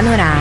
Sonora.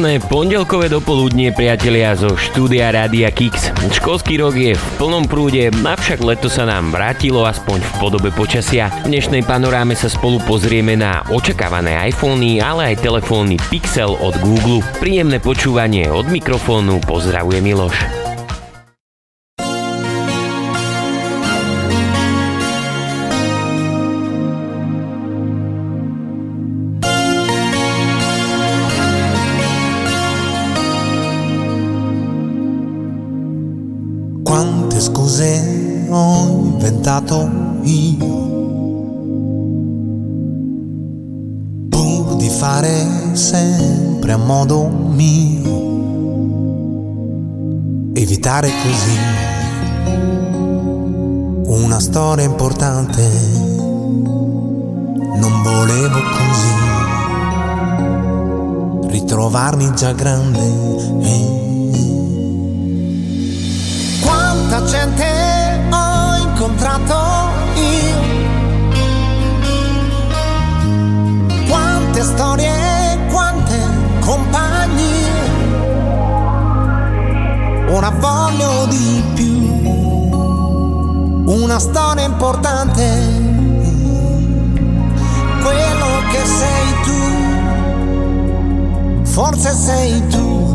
Krásne pondelkové dopoludnie priatelia zo štúdia Rádia Kix. Školský rok je v plnom prúde, avšak leto sa nám vrátilo aspoň v podobe počasia. V dnešnej panoráme sa spolu pozrieme na očakávané iPhony, ale aj telefónny Pixel od Google. Príjemné počúvanie od mikrofónu pozdravuje Miloš. Inventato io. Pur di fare sempre a modo mio. Evitare così una storia importante. Non volevo così ritrovarmi già grande. Quanta gente incontrato io. Quante storie, quante compagnie. Ora voglio di più. Una storia importante. Quello che sei tu. forse sei tu.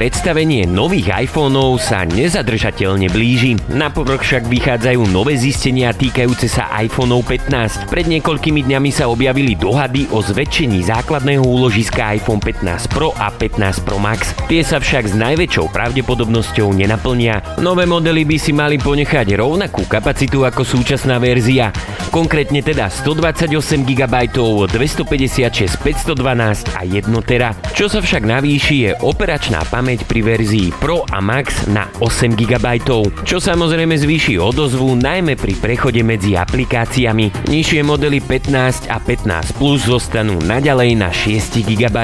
Predstavenie nových iPhoneov sa nezadržateľne blíži. Na povrch však vychádzajú nové zistenia týkajúce sa iPhoneov 15. Pred niekoľkými dňami sa objavili dohady o zväčšení základného úložiska iPhone 15 Pro a 15 Pro Max. Tie sa však s najväčšou pravdepodobnosťou nenaplnia. Nové modely by si mali ponechať rovnakú kapacitu ako súčasná verzia. Konkrétne teda 128 GB, 256, 512 a 1 tera. Čo sa však navýši je operačná pamäť pri verzii Pro a Max na 8 GB, čo samozrejme zvýši odozvu najmä pri prechode medzi aplikáciami. Nižšie modely 15 a 15 Plus zostanú naďalej na 6 GB.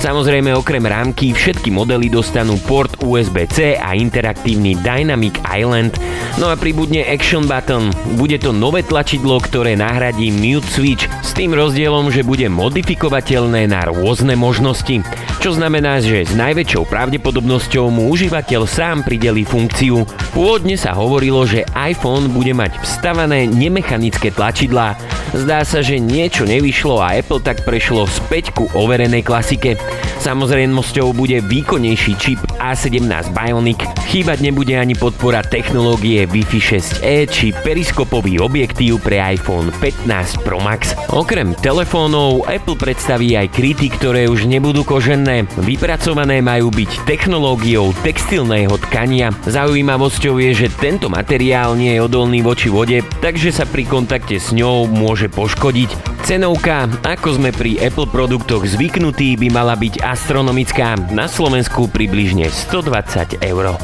Samozrejme okrem rámky všetky modely dostanú port USB-C a interaktívny Dynamic Island. No a pribudne Action Button. Bude to nové tlačidlo, ktoré nahradí Mute Switch s tým rozdielom, že bude modifikovateľné na rôzne možnosti. Čo znamená, že s najväčšou pravdepodobnosťou mu užívateľ sám prideli funkciu. Pôvodne sa hovorilo, že iPhone bude mať vstavané nemechanické tlačidlá. Zdá sa, že niečo nevyšlo a Apple tak prešlo späť ku overenej klasike. Samozrejmosťou bude výkonnejší čip A17 Bionic, chýbať nebude ani podpora technológie Wi-Fi 6E či periskopový objektív pre iPhone 15 Pro Max. Okrem telefónov Apple predstaví aj kryty, ktoré už nebudú kožené. Vypracované majú byť technológiou textilného tkania. Zaujímavosťou je, že tento materiál nie je odolný voči vode, takže sa pri kontakte s ňou môže poškodiť. Cenovka, ako sme pri Apple produktoch zvyknutí, by mala byť astronomická. Na Slovensku približne 120 eur.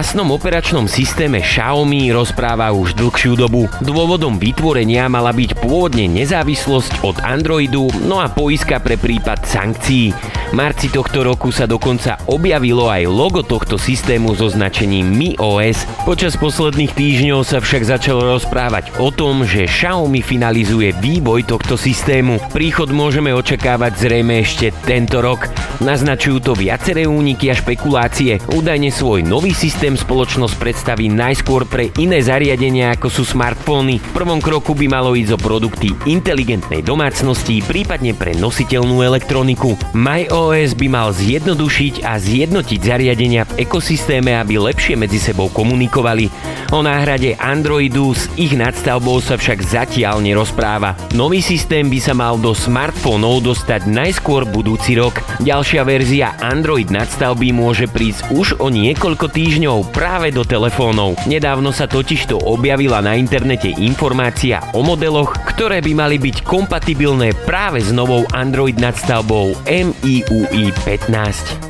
Vlastnom operačnom systéme Xiaomi rozpráva už dlhšiu dobu. Dôvodom vytvorenia mala byť pôvodne nezávislosť od Androidu, no a poiska pre prípad sankcií. Marci tohto roku sa dokonca objavilo aj logo tohto systému so značením Mi OS. Počas posledných týždňov sa však začalo rozprávať o tom, že Xiaomi finalizuje vývoj tohto systému. Príchod môžeme očakávať zrejme ešte tento rok. Naznačujú to viaceré úniky a špekulácie. Údajne svoj nový systém spoločnosť predstaví najskôr pre iné zariadenia ako sú smartfóny. V prvom kroku by malo ísť o produkty inteligentnej domácnosti, prípadne pre nositeľnú elektroniku. MyOS by mal zjednodušiť a zjednotiť zariadenia v ekosystéme, aby lepšie medzi sebou komunikovali. O náhrade Androidu s ich nadstavbou sa však zatiaľ nerozpráva. Nový systém by sa mal do smartfónov dostať najskôr budúci rok. Ďalšia verzia Android nadstavby môže prísť už o niekoľko týždňov práve do telefónov. Nedávno sa totižto objavila na internete informácia o modeloch, ktoré by mali byť kompatibilné práve s novou Android nadstavbou MIUI 15.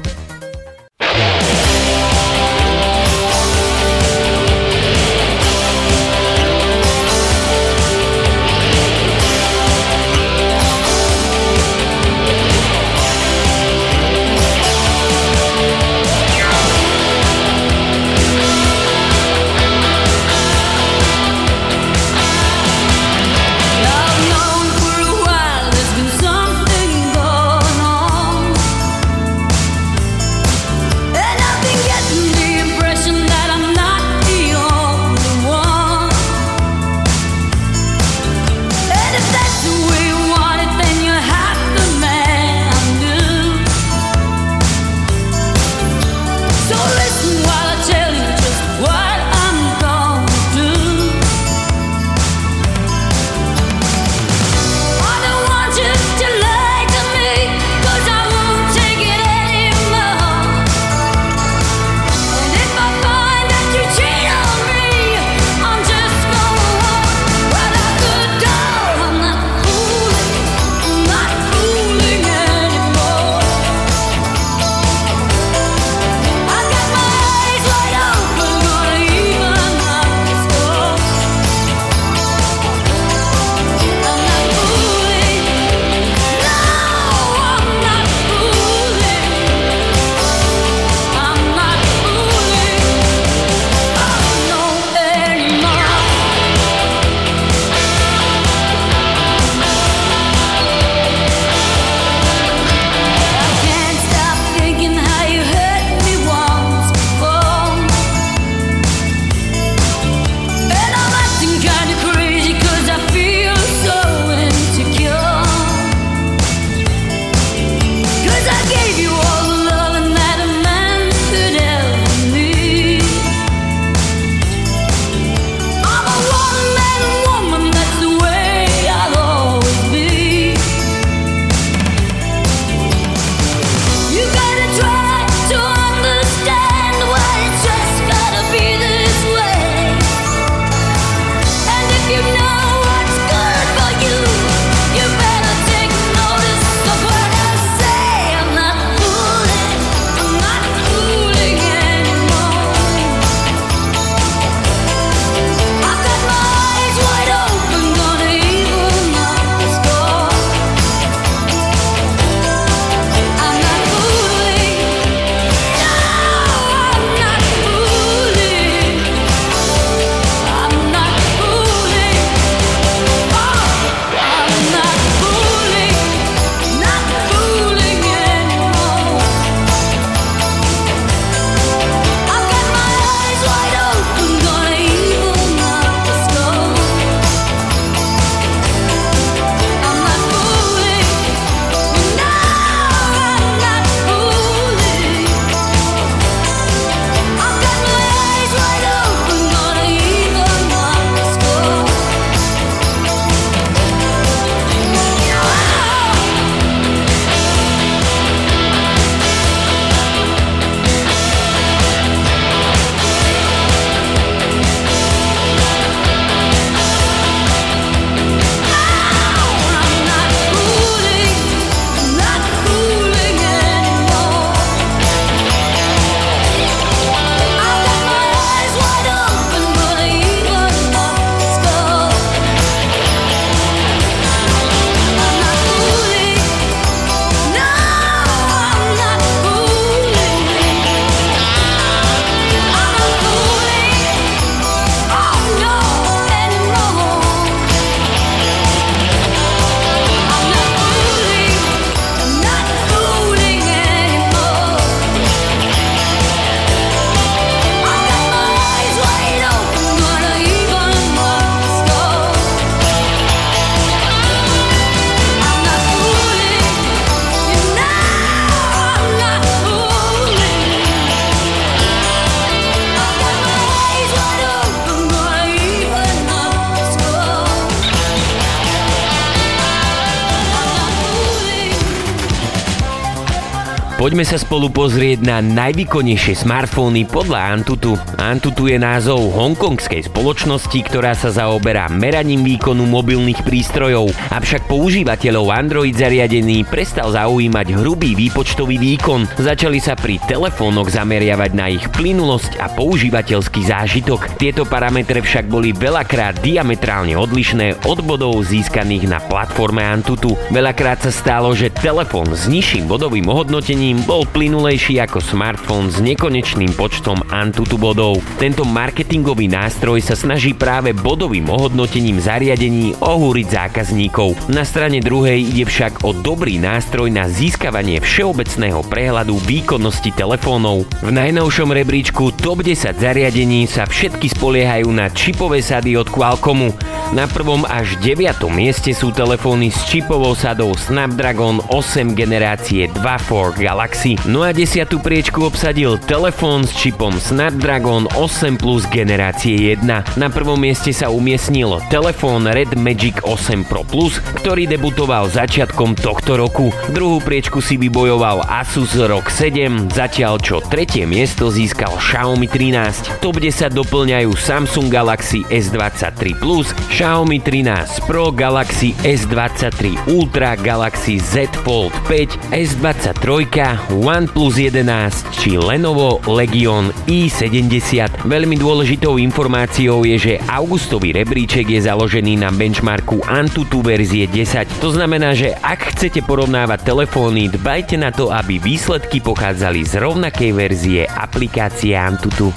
Poďme sa spolu pozrieť na najvýkonnejšie smartfóny podľa Antutu. Antutu je názov hongkongskej spoločnosti, ktorá sa zaoberá meraním výkonu mobilných prístrojov, avšak používateľov Android zariadení prestal zaujímať hrubý výpočtový výkon. Začali sa pri telefónoch zameriavať na ich plynulosť a používateľský zážitok. Tieto parametre však boli veľakrát diametrálne odlišné od bodov získaných na platforme Antutu. Veľakrát sa stalo, že telefón s nižším bodovým ohodnotením bol plynulejší ako smartfón s nekonečným počtom Antutu bodov. Tento marketingový nástroj sa snaží práve bodovým ohodnotením zariadení ohúriť zákazníkov. Na strane druhej ide však o dobrý nástroj na získavanie všeobecného prehľadu výkonnosti telefónov. V najnovšom rebríčku Top 10 zariadení sa všetky spoliehajú na čipové sady od Qualcommu. Na prvom až 9. mieste sú telefóny s čipovou sadou Snapdragon 8 generácie 2 for Galaxy. No a 10. priečku obsadil telefón s čipom Snapdragon 8 Plus generácie 1. Na prvom mieste sa umiestnil telefón Red Magic 8 Pro Plus, ktorý debutoval začiatkom tohto roku. Druhú priečku si vybojoval Asus ROG 7, zatiaľ čo tretie miesto získal Xiaomi 13. Top 10 doplňajú Samsung Galaxy S23 Plus, Xiaomi 13 Pro, Galaxy S23 Ultra, Galaxy Z Fold 5, S23, OnePlus 11 či Lenovo Legion i70. Veľmi dôležitou informáciou je, že augustový rebríček je založený na benchmarku Antutu verzie 10. To znamená, že ak chcete porovnávať telefóny, dbajte na to, aby výsledky pochádzali z rovnakej verzie aplikácie Antutu.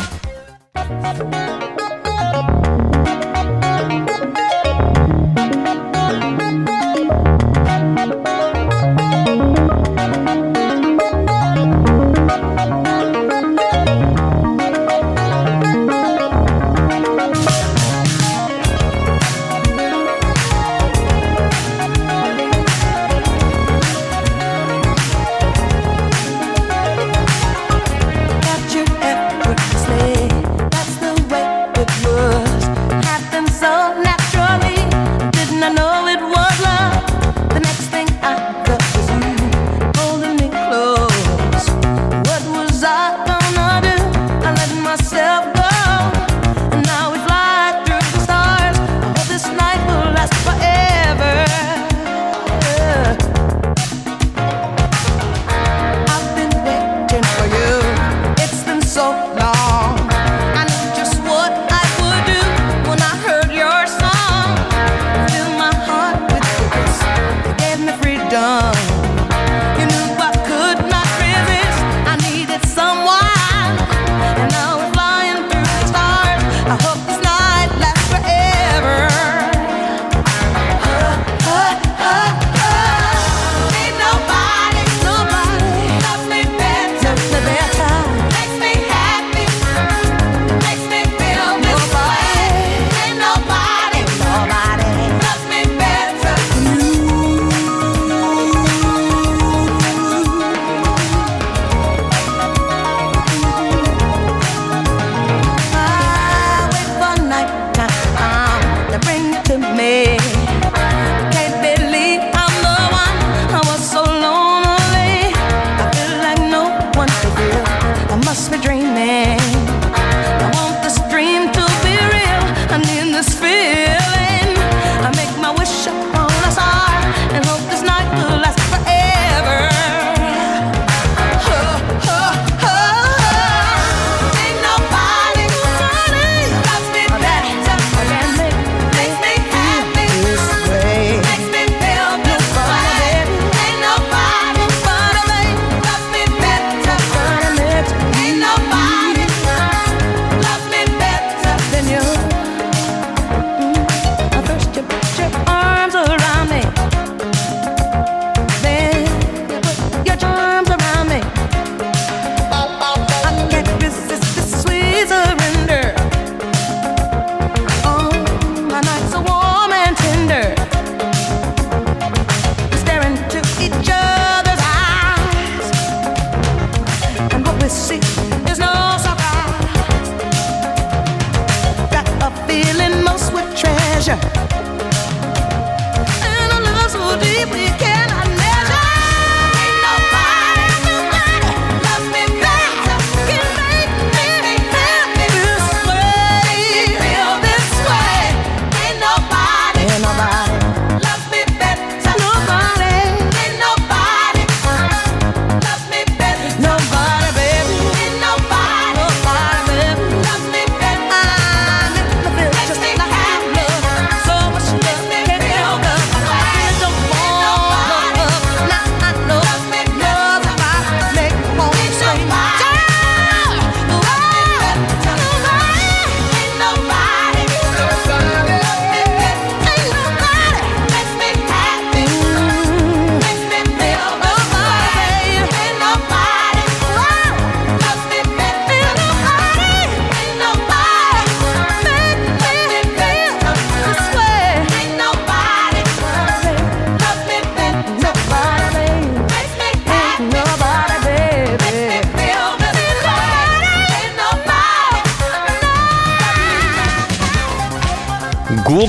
Capture effortlessly.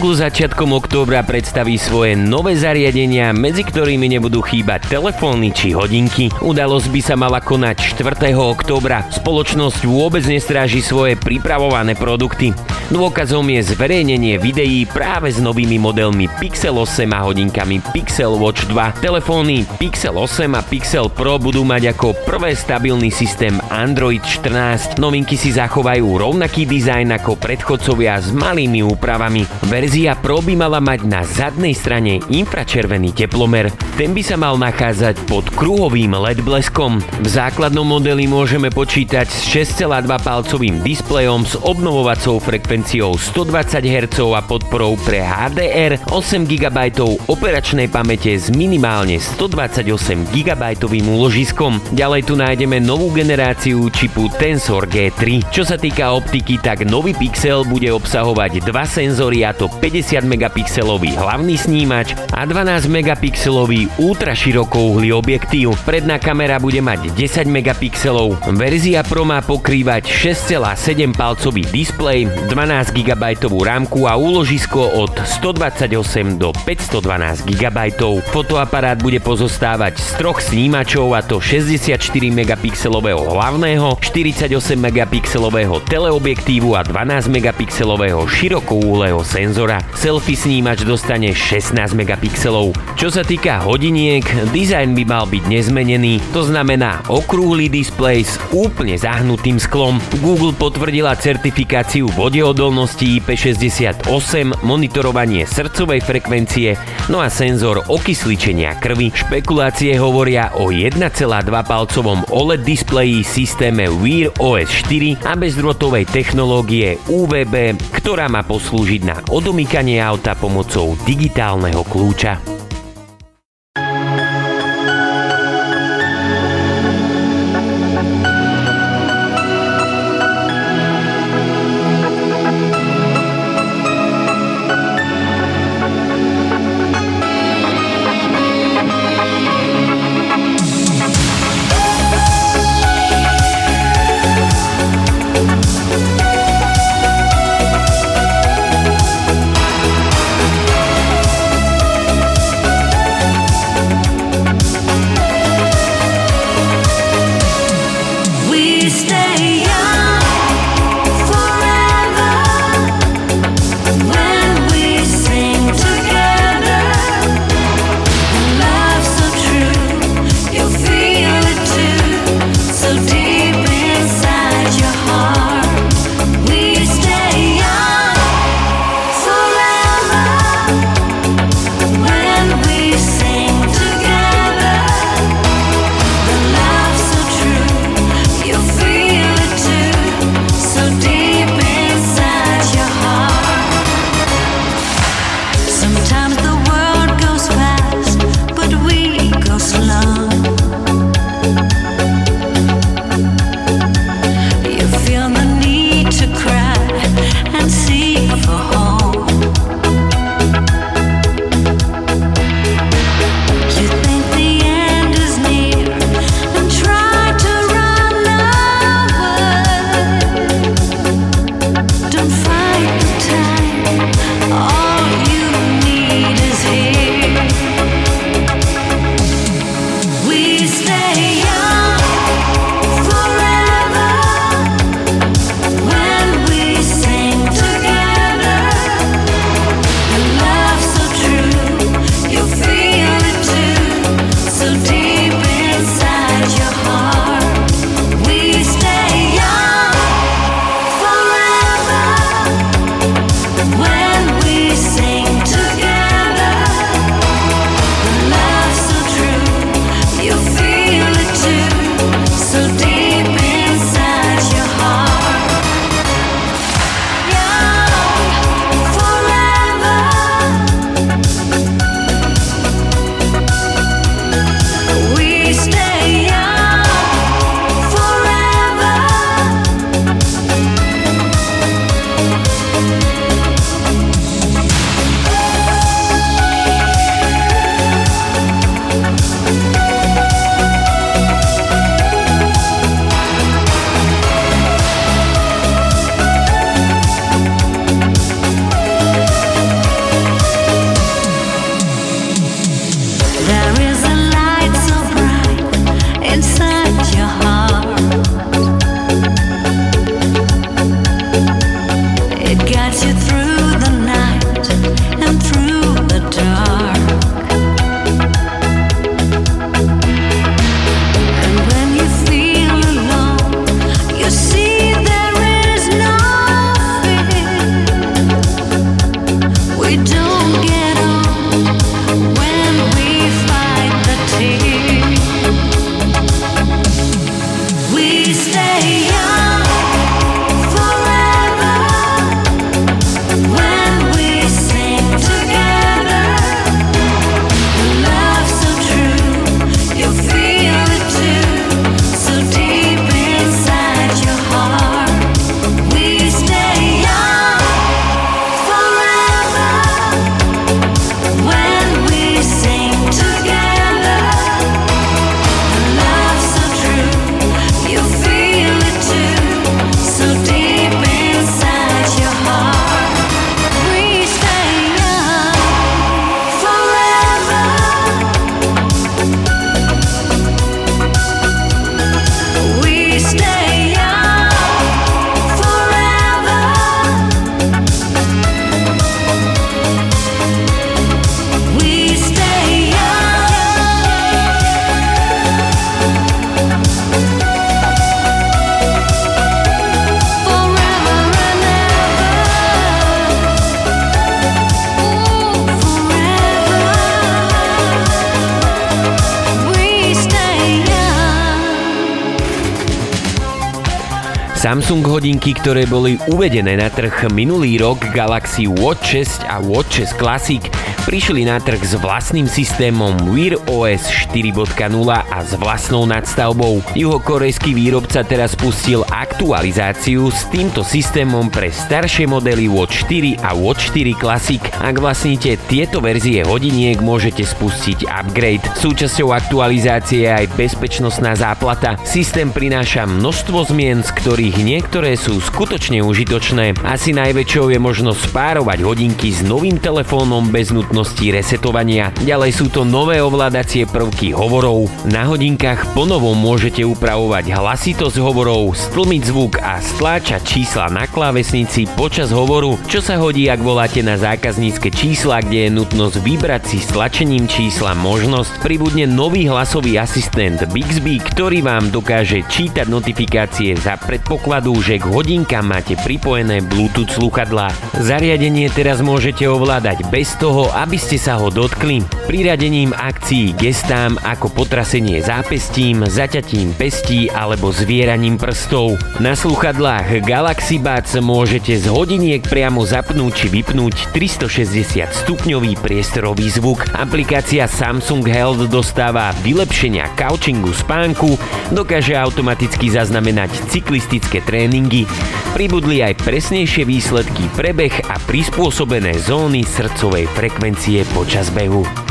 Google začiatkom októbra predstaví svoje nové zariadenia, medzi ktorými nebudú chýbať telefóny či hodinky. Udalosť by sa mala konať 4. októbra. Spoločnosť vôbec nestráži svoje pripravované produkty. Dôkazom je zverejnenie videí práve s novými modelmi Pixel 8 a hodinkami Pixel Watch 2. Telefóny Pixel 8 a Pixel Pro budú mať ako prvé stabilný systém Android 14. Novinky si zachovajú rovnaký dizajn ako predchodcovia s malými úpravami. Verzia Pro by mala mať na zadnej strane infračervený teplomer. Ten by sa mal nachádzať pod kruhovým LED bleskom. V základnom modeli môžeme počítať s 6,2 palcovým displejom s obnovovacou frekvenciou 120 Hz a podporou pre HDR, 8 GB operačnej pamäte s minimálne 128 GB úložiskom. Ďalej tu nájdeme novú generáciu čipu Tensor G3. Čo sa týka optiky, tak nový Pixel bude obsahovať dva senzory a to 50 megapixelový hlavný snímač a 12 megapixelový ultraširokouhlý objektív. Predná kamera bude mať 10 megapixelov. Verzia Pro má pokrývať 6,7 palcový displej, 12 GB rámku a úložisko od 128 do 512 GB. Fotoaparát bude pozostávať z troch snímačov a to 64 megapixelového hlavného, 48 megapixelového teleobjektívu a 12 megapixelového širokouhlého senzora senzora. Selfie snímač dostane 16 megapixelov. Čo sa týka hodiniek, dizajn by mal byť nezmenený, to znamená okrúhly displej s úplne zahnutým sklom. Google potvrdila certifikáciu vodeodolnosti IP68, monitorovanie srdcovej frekvencie, no a senzor okysličenia krvi. Špekulácie hovoria o 1,2 palcovom OLED displeji systéme Wear OS 4 a bezdrotovej technológie UVB, ktorá má poslúžiť na od odomýkanie auta pomocou digitálneho kľúča. Ktoré boli uvedené na trh minulý rok Galaxy Watch 6 a Watch 6 Classic prišli na trh s vlastným systémom Wear OS 4.0 a s vlastnou nadstavbou. Juhokorejský výrobca teraz spustil aktualizáciu s týmto systémom pre staršie modely Watch 4 a Watch 4 Classic. Ak vlastníte tieto verzie hodiniek, môžete spustiť upgrade. Súčasťou aktualizácie je aj bezpečnostná záplata. Systém prináša množstvo zmien, z ktorých niektoré sú skutočne užitočné. Asi najväčšou je možnosť spárovať hodinky s novým telefónom bez nutnosti resetovania. Ďalej sú to nové ovládacie prvky hovorov. Na hodinkách ponovo môžete upravovať hlasitosť hovorov, stlmiť zvuk a stláčať čísla na klávesnici počas hovoru, čo sa hodí, ak voláte na zákaznícke čísla, kde je nutnosť vybrať si stlačením čísla možnosť. Pribudne nový hlasový asistent Bixby, ktorý vám dokáže čítať notifikácie za predpokladu, že k hodinkám máte pripojené Bluetooth sluchadlá. Zariadenie teraz môžete ovládať bez toho, aby ste sa ho dotkli. Priradením akcií gestám ako potrasenie zápestím, zaťatím pestí alebo zvieraním prstov. Na sluchadlách Galaxy Buds môžete z hodiniek priamo zapnúť či vypnúť 360 stupňový priestorový zvuk. Aplikácia Samsung Health dostáva vylepšenia couchingu spánku, dokáže automaticky zaznamenať cyklistické tréningy, pribudli aj presnejšie výsledky prebeh a prispôsobené zóny srdcovej frekvencie počas behu.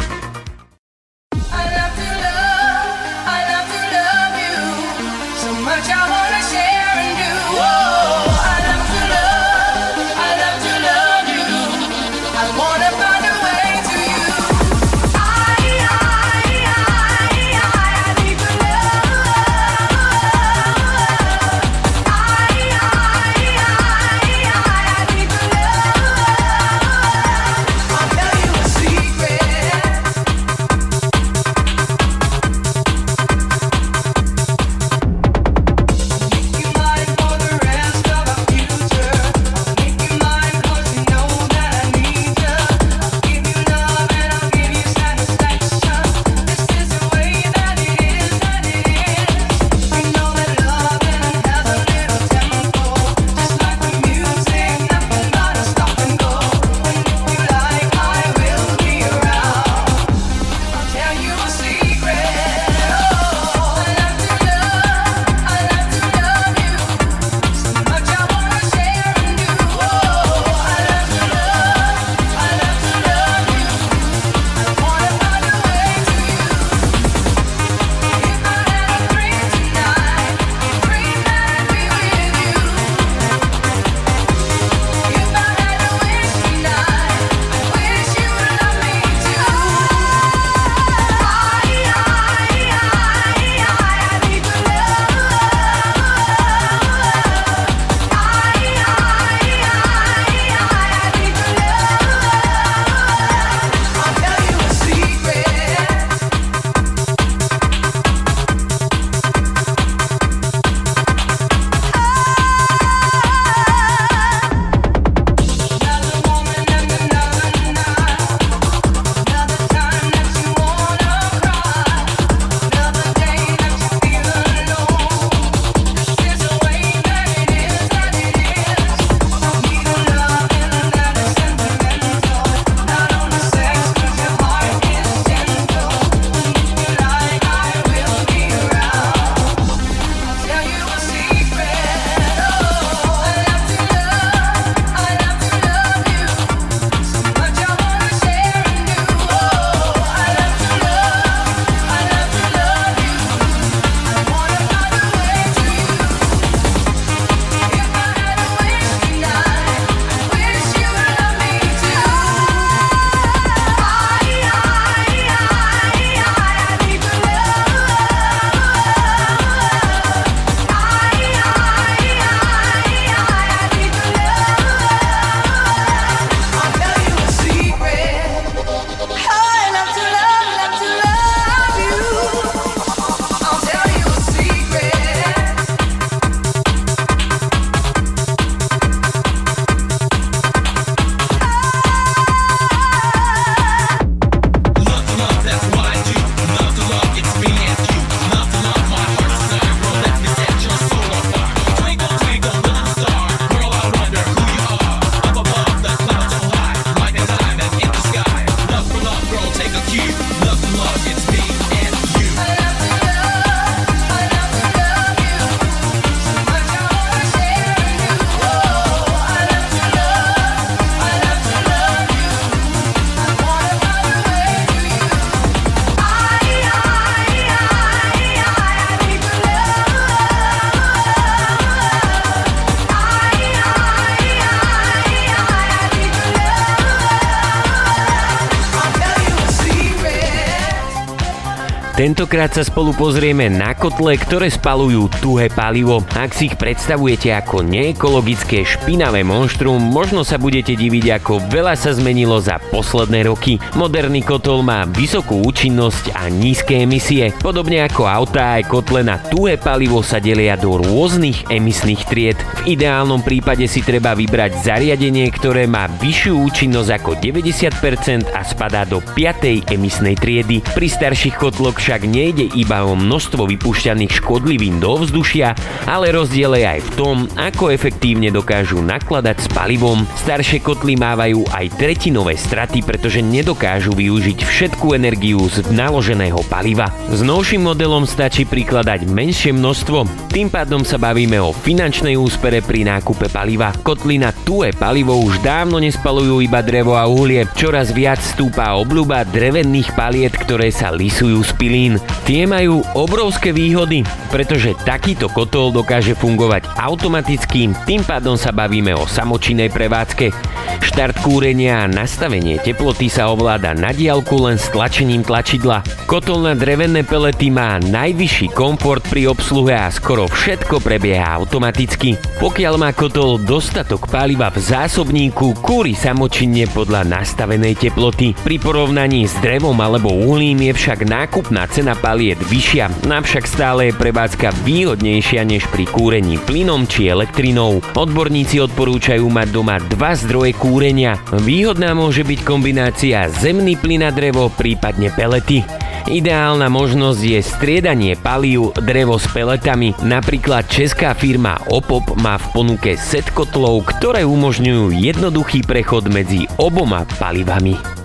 Tentokrát sa spolu pozrieme na kotle, ktoré spalujú tuhé palivo. Ak si ich predstavujete ako neekologické špinavé monštrum, možno sa budete diviť, ako veľa sa zmenilo za posledné roky. Moderný kotol má vysokú účinnosť a nízke emisie. Podobne ako autá, aj kotle na tuhé palivo sa delia do rôznych emisných tried. V ideálnom prípade si treba vybrať zariadenie, ktoré má vyššiu účinnosť ako 90% a spadá do 5. emisnej triedy. Pri starších kotloch však nejde iba o množstvo vypúšťaných škodlivín do ovzdušia, ale rozdiel je aj v tom, ako efektívne dokážu nakladať s palivom. Staršie kotly mávajú aj tretinové straty, pretože nedokážu využiť všetku energiu z naloženého paliva. S novším modelom stačí prikladať menšie množstvo, tým pádom sa bavíme o finančnej úspere pri nákupe paliva. Kotly na tué palivo už dávno nespalujú iba drevo a uhlie, čoraz viac stúpa obľuba drevených paliet, ktoré sa lisujú z pilín. Tie majú obrovské výhody, pretože takýto kotol dokáže fungovať automaticky, tým pádom sa bavíme o samočinnej prevádzke. Štart kúrenia a nastavenie teploty sa ovláda na diálku len s tlačením tlačidla. Kotol na drevené pelety má najvyšší komfort pri obsluhe a skoro všetko prebieha automaticky. Pokiaľ má kotol dostatok paliva v zásobníku, kúri samočinne podľa nastavenej teploty. Pri porovnaní s drevom alebo uhlím je však nákupná cena paliet vyššia, navšak stále je prevádzka výhodnejšia než pri kúrení plynom či elektrinou. Odborníci odporúčajú mať doma dva zdroje kúrenia. Výhodná môže byť kombinácia zemný plyn a drevo, prípadne pelety. Ideálna možnosť je striedanie palív drevo s peletami. Napríklad česká firma Opop má v ponuke set kotlov, ktoré umožňujú jednoduchý prechod medzi oboma palivami.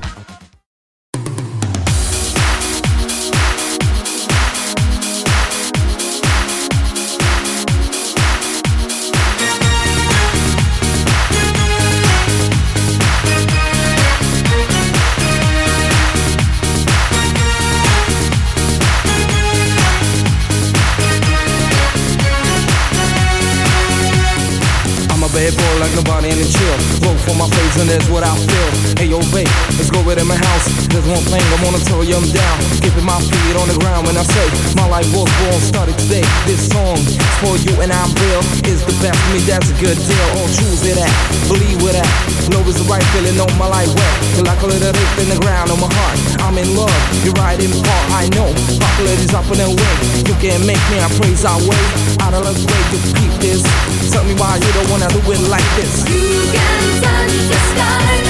Nobody in the chill. Vote for my face and that's what I feel. Hey yo, babe, let's go in my house. There's one thing I wanna tell you, I'm down. Keeping my feet on the ground when I say my life was born, started today. This song is for you and I'm real. Is the best for me, that's a good deal. All choose it at, believe with that. Know it's the right feeling on my life wet. Feel like a little dip in the ground on my heart. I'm in love, you're right in part, I know. Popularity's up and away. You can't make me, I praise our way. Out of the way to keep this. Tell me why you don't wanna do like this. You can touch the sky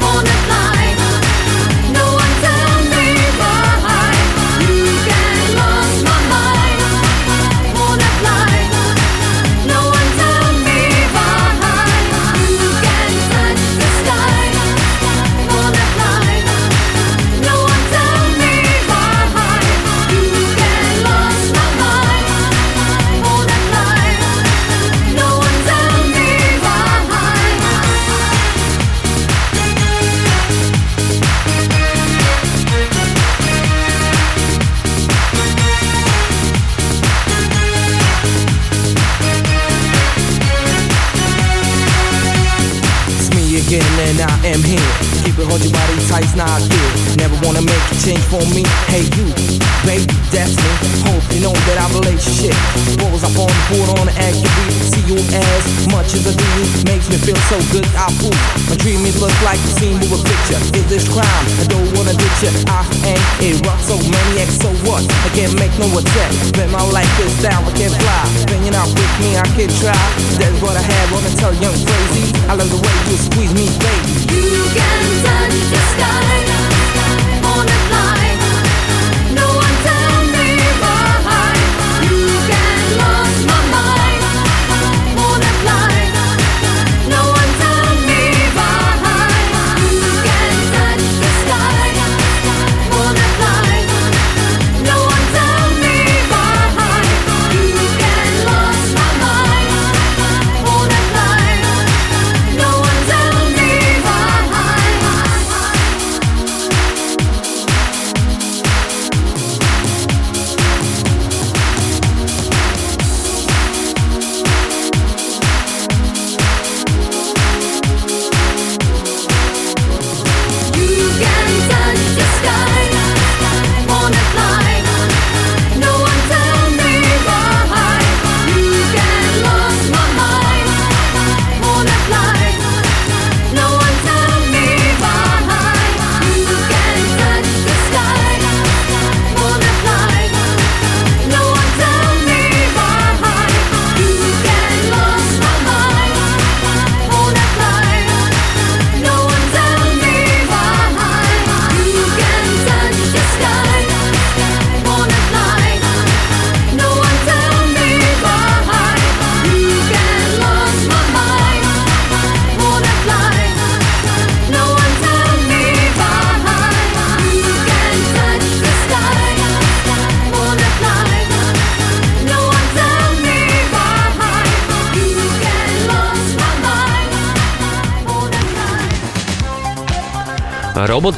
on a am here. Keep it, hold your body tight, not good. Never wanna make a change for me. Hey, you, baby, that's me. Hope you know that our relationship rolls up on the board on the activity. See you as much as I do makes me feel so good. I prove my dream it look like the scene with a picture. Is this crime? I don't wanna ditch you. I ain't a rock so maniac, so what? I can't make no attack. Spend my life is down, I can't fly. When you're with me, I can try. That's what I had, wanna tell young crazy. I love the way you squeeze me, baby.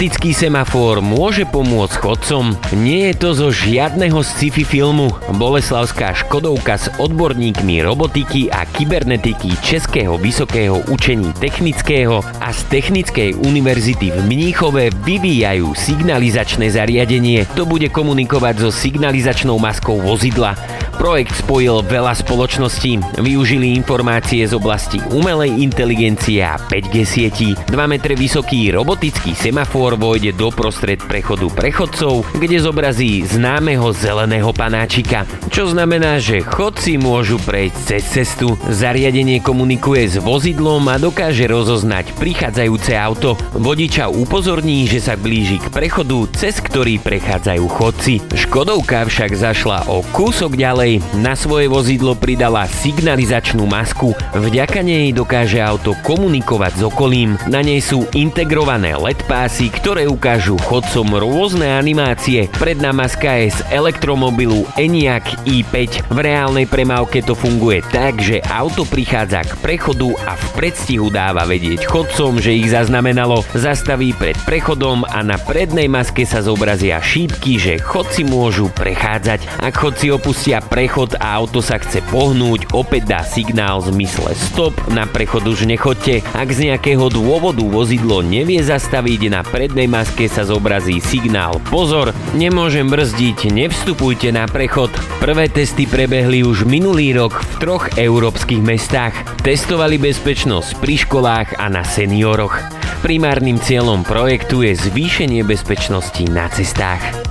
Robotický semafor môže pomôcť chodcom. Nie je to zo žiadneho sci-fi filmu. Boleslavská Škodovka s odborníkmi robotiky a kybernetiky Českého vysokého učení technického a z Technickej univerzity v Mníchove vyvíjajú signalizačné zariadenie. To bude komunikovať so signalizačnou maskou vozidla. Projekt spojil veľa spoločností. Využili informácie z oblasti umelej inteligencie a 5G sietí. 2 metre vysoký robotický semafor vojde do prostred prechodu prechodcov, kde zobrazí známeho zeleného panáčika. Čo znamená, že chodci môžu prejsť cez cestu. Zariadenie komunikuje s vozidlom a dokáže rozoznať prichádzajúce auto. Vodiča upozorní, že sa blíži k prechodu, cez ktorý prechádzajú chodci. Škodovka však zašla o kúsok ďalej na svoje vozidlo pridala signalizačnú masku. Vďaka nej dokáže auto komunikovať s okolím. Na nej sú integrované LED pásy, ktoré ukážu chodcom rôzne animácie. Predná maska je z elektromobilu ENIAC i5. V reálnej premávke to funguje tak, že auto prichádza k prechodu a v predstihu dáva vedieť chodcom, že ich zaznamenalo. Zastaví pred prechodom a na prednej maske sa zobrazia šípky, že chodci môžu prechádzať. Ak chodci opustia pre prechod a auto sa chce pohnúť, opäť dá signál v zmysle stop, na prechod už nechoďte. Ak z nejakého dôvodu vozidlo nevie zastaviť, na prednej maske sa zobrazí signál pozor, nemôžem brzdiť, nevstupujte na prechod. Prvé testy prebehli už minulý rok v troch európskych mestách. Testovali bezpečnosť pri školách a na senioroch. Primárnym cieľom projektu je zvýšenie bezpečnosti na cestách.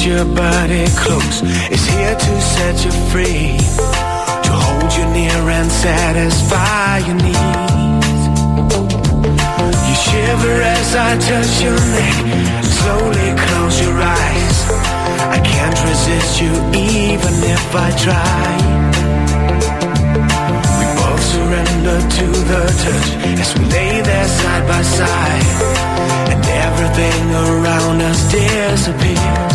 Your body close, it's here to set you free. To hold you near and satisfy your needs. You shiver as I touch your neck, slowly close your eyes. I can't resist you even if I try. We both surrender to the touch as we lay there side by side. And everything around us disappears.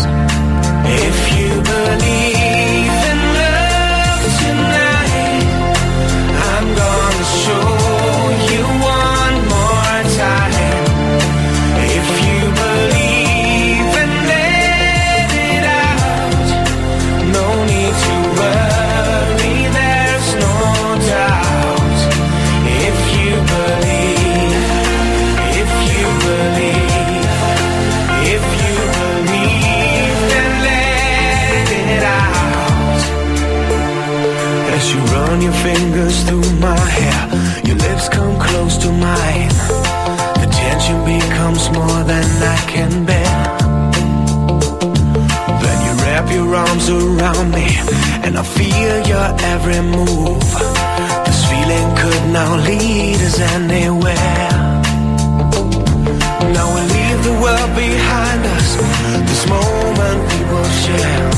If you believe your fingers through my hair. Your lips come close to mine. The tension becomes more than I can bear. Then you wrap your arms around me And I feel your every move. This feeling could now lead us anywhere. Now we leave the world behind us. This moment we will share.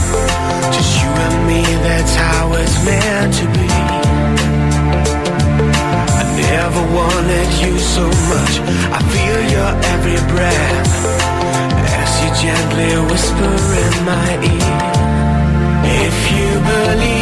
Just you and me, that's how it's meant to be. gently whisper in my ear. If you believe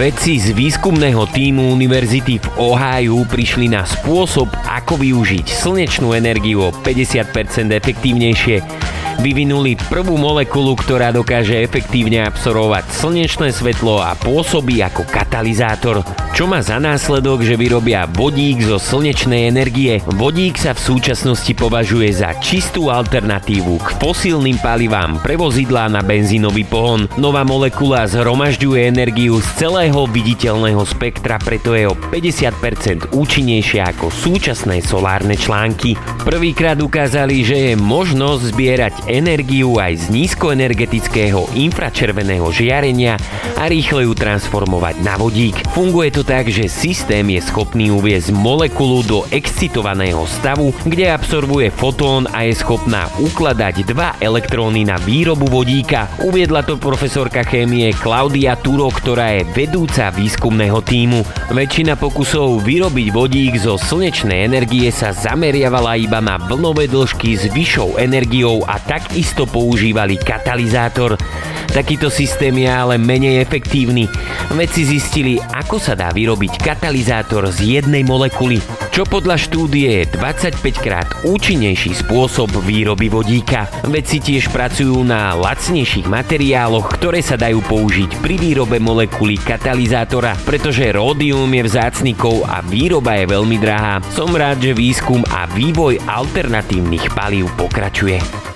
Vedci z výskumného týmu Univerzity v Ohio prišli na spôsob, ako využiť slnečnú energiu o 50% efektívnejšie. Vyvinuli prvú molekulu, ktorá dokáže efektívne absorbovať slnečné svetlo a pôsobí ako katalizátor, čo má za následok, že vyrobia vodík zo slnečnej energie. Vodík sa v súčasnosti považuje za čistú alternatívu k fosílnym palivám pre vozidlá na benzínový pohon. Nová molekula zhromažďuje energiu z celého viditeľného spektra, preto je o 50% účinnejšia ako súčasné solárne články. Prvýkrát ukázali, že je možnosť zbierať energiu aj z nízkoenergetického infračerveného žiarenia a rýchle ju transformovať na vodík. Funguje to tak, že systém je schopný uviezť molekulu do excitovaného stavu, kde absorbuje fotón a je schopná ukladať dva elektróny na výrobu vodíka. Uviedla to profesorka chémie Klaudia Turo, ktorá je vedúca výskumného týmu. Väčšina pokusov vyrobiť vodík zo slnečnej energie sa zameriavala iba na vlnové dĺžky s vyššou energiou a takisto používali katalizátor. Takýto systém je ale menej efektívny. Vedci zistili, ako sa dá vyrobiť katalizátor z jednej molekuly, čo podľa štúdie je 25 krát účinnejší spôsob výroby vodíka. Vedci tiež pracujú na lacnejších materiáloch, ktoré sa dajú použiť pri výrobe molekuly katalizátora, pretože ródium je vzácny kov a výroba je veľmi drahá. Som rád, že výskum a vývoj alternatívnych palív pokračuje.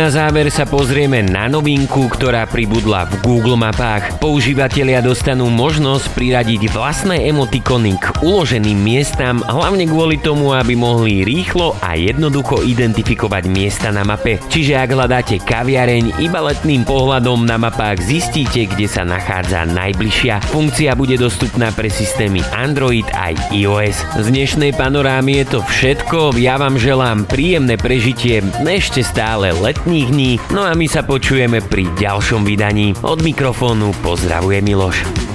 Na záver sa pozrieme na novinku, ktorá pribudla v Google mapách. Používatelia dostanú možnosť priradiť vlastné emotikony k uloženým miestam, hlavne kvôli tomu, aby mohli rýchlo a jednoducho identifikovať miesta na mape. Čiže ak hľadáte kaviareň, iba letným pohľadom na mapách zistíte, kde sa nachádza najbližšia. Funkcia bude dostupná pre systémy Android aj iOS. Z dnešnej panorámy je to všetko, ja vám želám príjemné prežitie ešte stále letných dní, no a my sa počujeme pri ďalšom vydaní. Od mikrofónu pozdravuje Miloš.